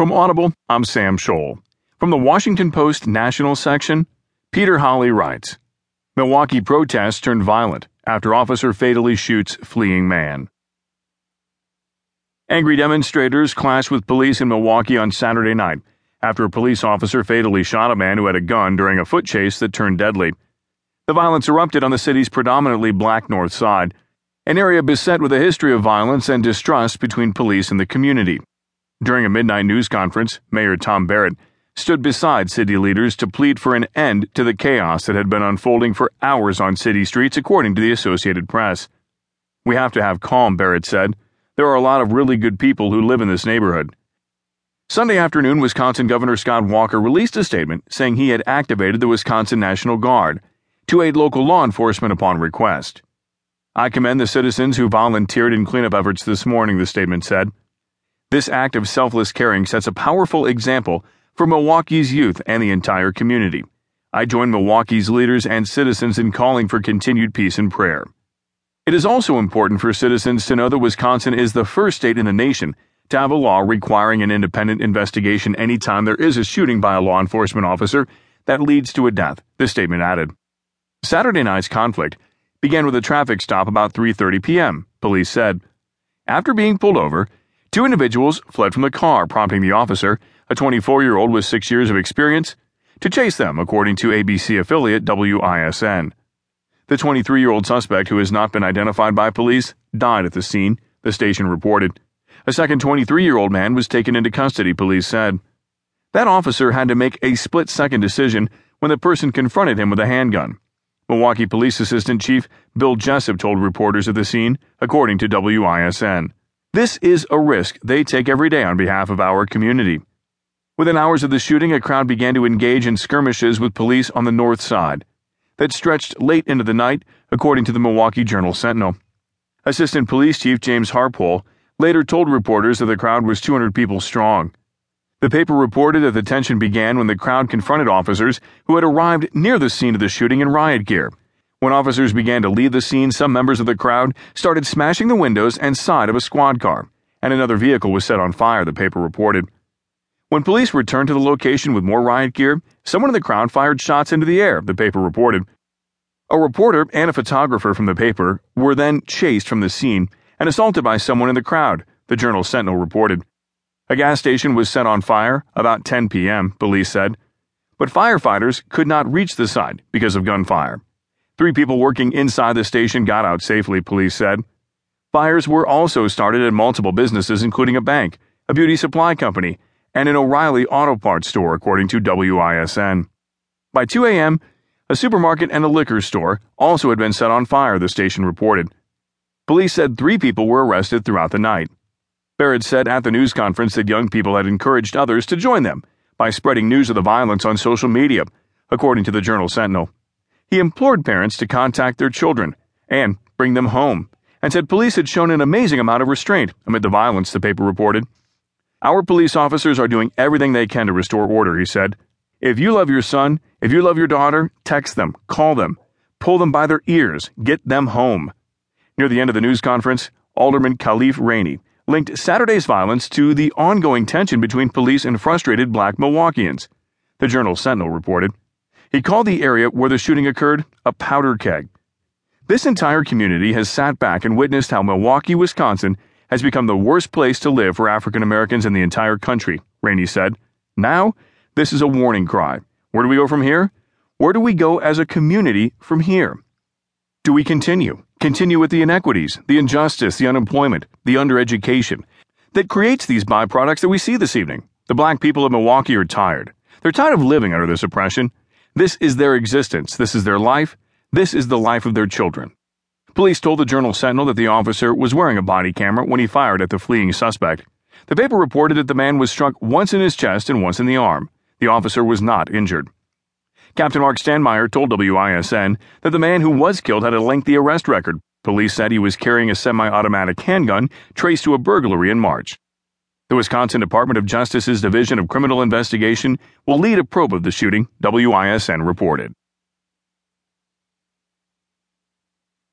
From Audible, I'm Sam Scholl. From the Washington Post National section, Peter Holley writes Milwaukee protests turned violent after officer fatally shoots fleeing man. Angry demonstrators clashed with police in Milwaukee on Saturday night after a police officer fatally shot a man who had a gun during a foot chase that turned deadly. The violence erupted on the city's predominantly black north side, an area beset with a history of violence and distrust between police and the community. During a midnight news conference, Mayor Tom Barrett stood beside city leaders to plead for an end to the chaos that had been unfolding for hours on city streets, according to the Associated Press. We have to have calm, Barrett said. There are a lot of really good people who live in this neighborhood. Sunday afternoon, Wisconsin Governor Scott Walker released a statement saying he had activated the Wisconsin National Guard to aid local law enforcement upon request. I commend the citizens who volunteered in cleanup efforts this morning, the statement said. This act of selfless caring sets a powerful example for Milwaukee's youth and the entire community. I join Milwaukee's leaders and citizens in calling for continued peace and prayer. It is also important for citizens to know that Wisconsin is the first state in the nation to have a law requiring an independent investigation anytime there is a shooting by a law enforcement officer that leads to a death, the statement added. Saturday night's conflict began with a traffic stop about 3:30 p.m., police said. After being pulled over, Two individuals fled from the car, prompting the officer, a 24 year old with six years of experience, to chase them, according to ABC affiliate WISN. The 23 year old suspect, who has not been identified by police, died at the scene, the station reported. A second 23 year old man was taken into custody, police said. That officer had to make a split second decision when the person confronted him with a handgun. Milwaukee Police Assistant Chief Bill Jessup told reporters at the scene, according to WISN. This is a risk they take every day on behalf of our community. Within hours of the shooting, a crowd began to engage in skirmishes with police on the north side that stretched late into the night, according to the Milwaukee Journal Sentinel. Assistant Police Chief James Harpole later told reporters that the crowd was 200 people strong. The paper reported that the tension began when the crowd confronted officers who had arrived near the scene of the shooting in riot gear when officers began to leave the scene, some members of the crowd started smashing the windows and side of a squad car, and another vehicle was set on fire, the paper reported. When police returned to the location with more riot gear, someone in the crowd fired shots into the air, the paper reported. A reporter and a photographer from the paper were then chased from the scene and assaulted by someone in the crowd, the Journal Sentinel reported. A gas station was set on fire about 10 p.m., police said, but firefighters could not reach the site because of gunfire. Three people working inside the station got out safely, police said. Fires were also started at multiple businesses, including a bank, a beauty supply company, and an O'Reilly auto parts store, according to WISN. By 2 a.m., a supermarket and a liquor store also had been set on fire, the station reported. Police said three people were arrested throughout the night. Barrett said at the news conference that young people had encouraged others to join them by spreading news of the violence on social media, according to the Journal Sentinel. He implored parents to contact their children and bring them home, and said police had shown an amazing amount of restraint amid the violence, the paper reported. Our police officers are doing everything they can to restore order, he said. If you love your son, if you love your daughter, text them, call them, pull them by their ears, get them home. Near the end of the news conference, Alderman Khalif Rainey linked Saturday's violence to the ongoing tension between police and frustrated black Milwaukeeans. The Journal Sentinel reported. He called the area where the shooting occurred a powder keg. This entire community has sat back and witnessed how Milwaukee, Wisconsin has become the worst place to live for African Americans in the entire country, Rainey said. Now, this is a warning cry. Where do we go from here? Where do we go as a community from here? Do we continue? Continue with the inequities, the injustice, the unemployment, the undereducation that creates these byproducts that we see this evening? The black people of Milwaukee are tired. They're tired of living under this oppression. This is their existence. This is their life. This is the life of their children. Police told the Journal Sentinel that the officer was wearing a body camera when he fired at the fleeing suspect. The paper reported that the man was struck once in his chest and once in the arm. The officer was not injured. Captain Mark Stanmeyer told WISN that the man who was killed had a lengthy arrest record. Police said he was carrying a semi automatic handgun traced to a burglary in March. The Wisconsin Department of Justice's Division of Criminal Investigation will lead a probe of the shooting, WISN reported.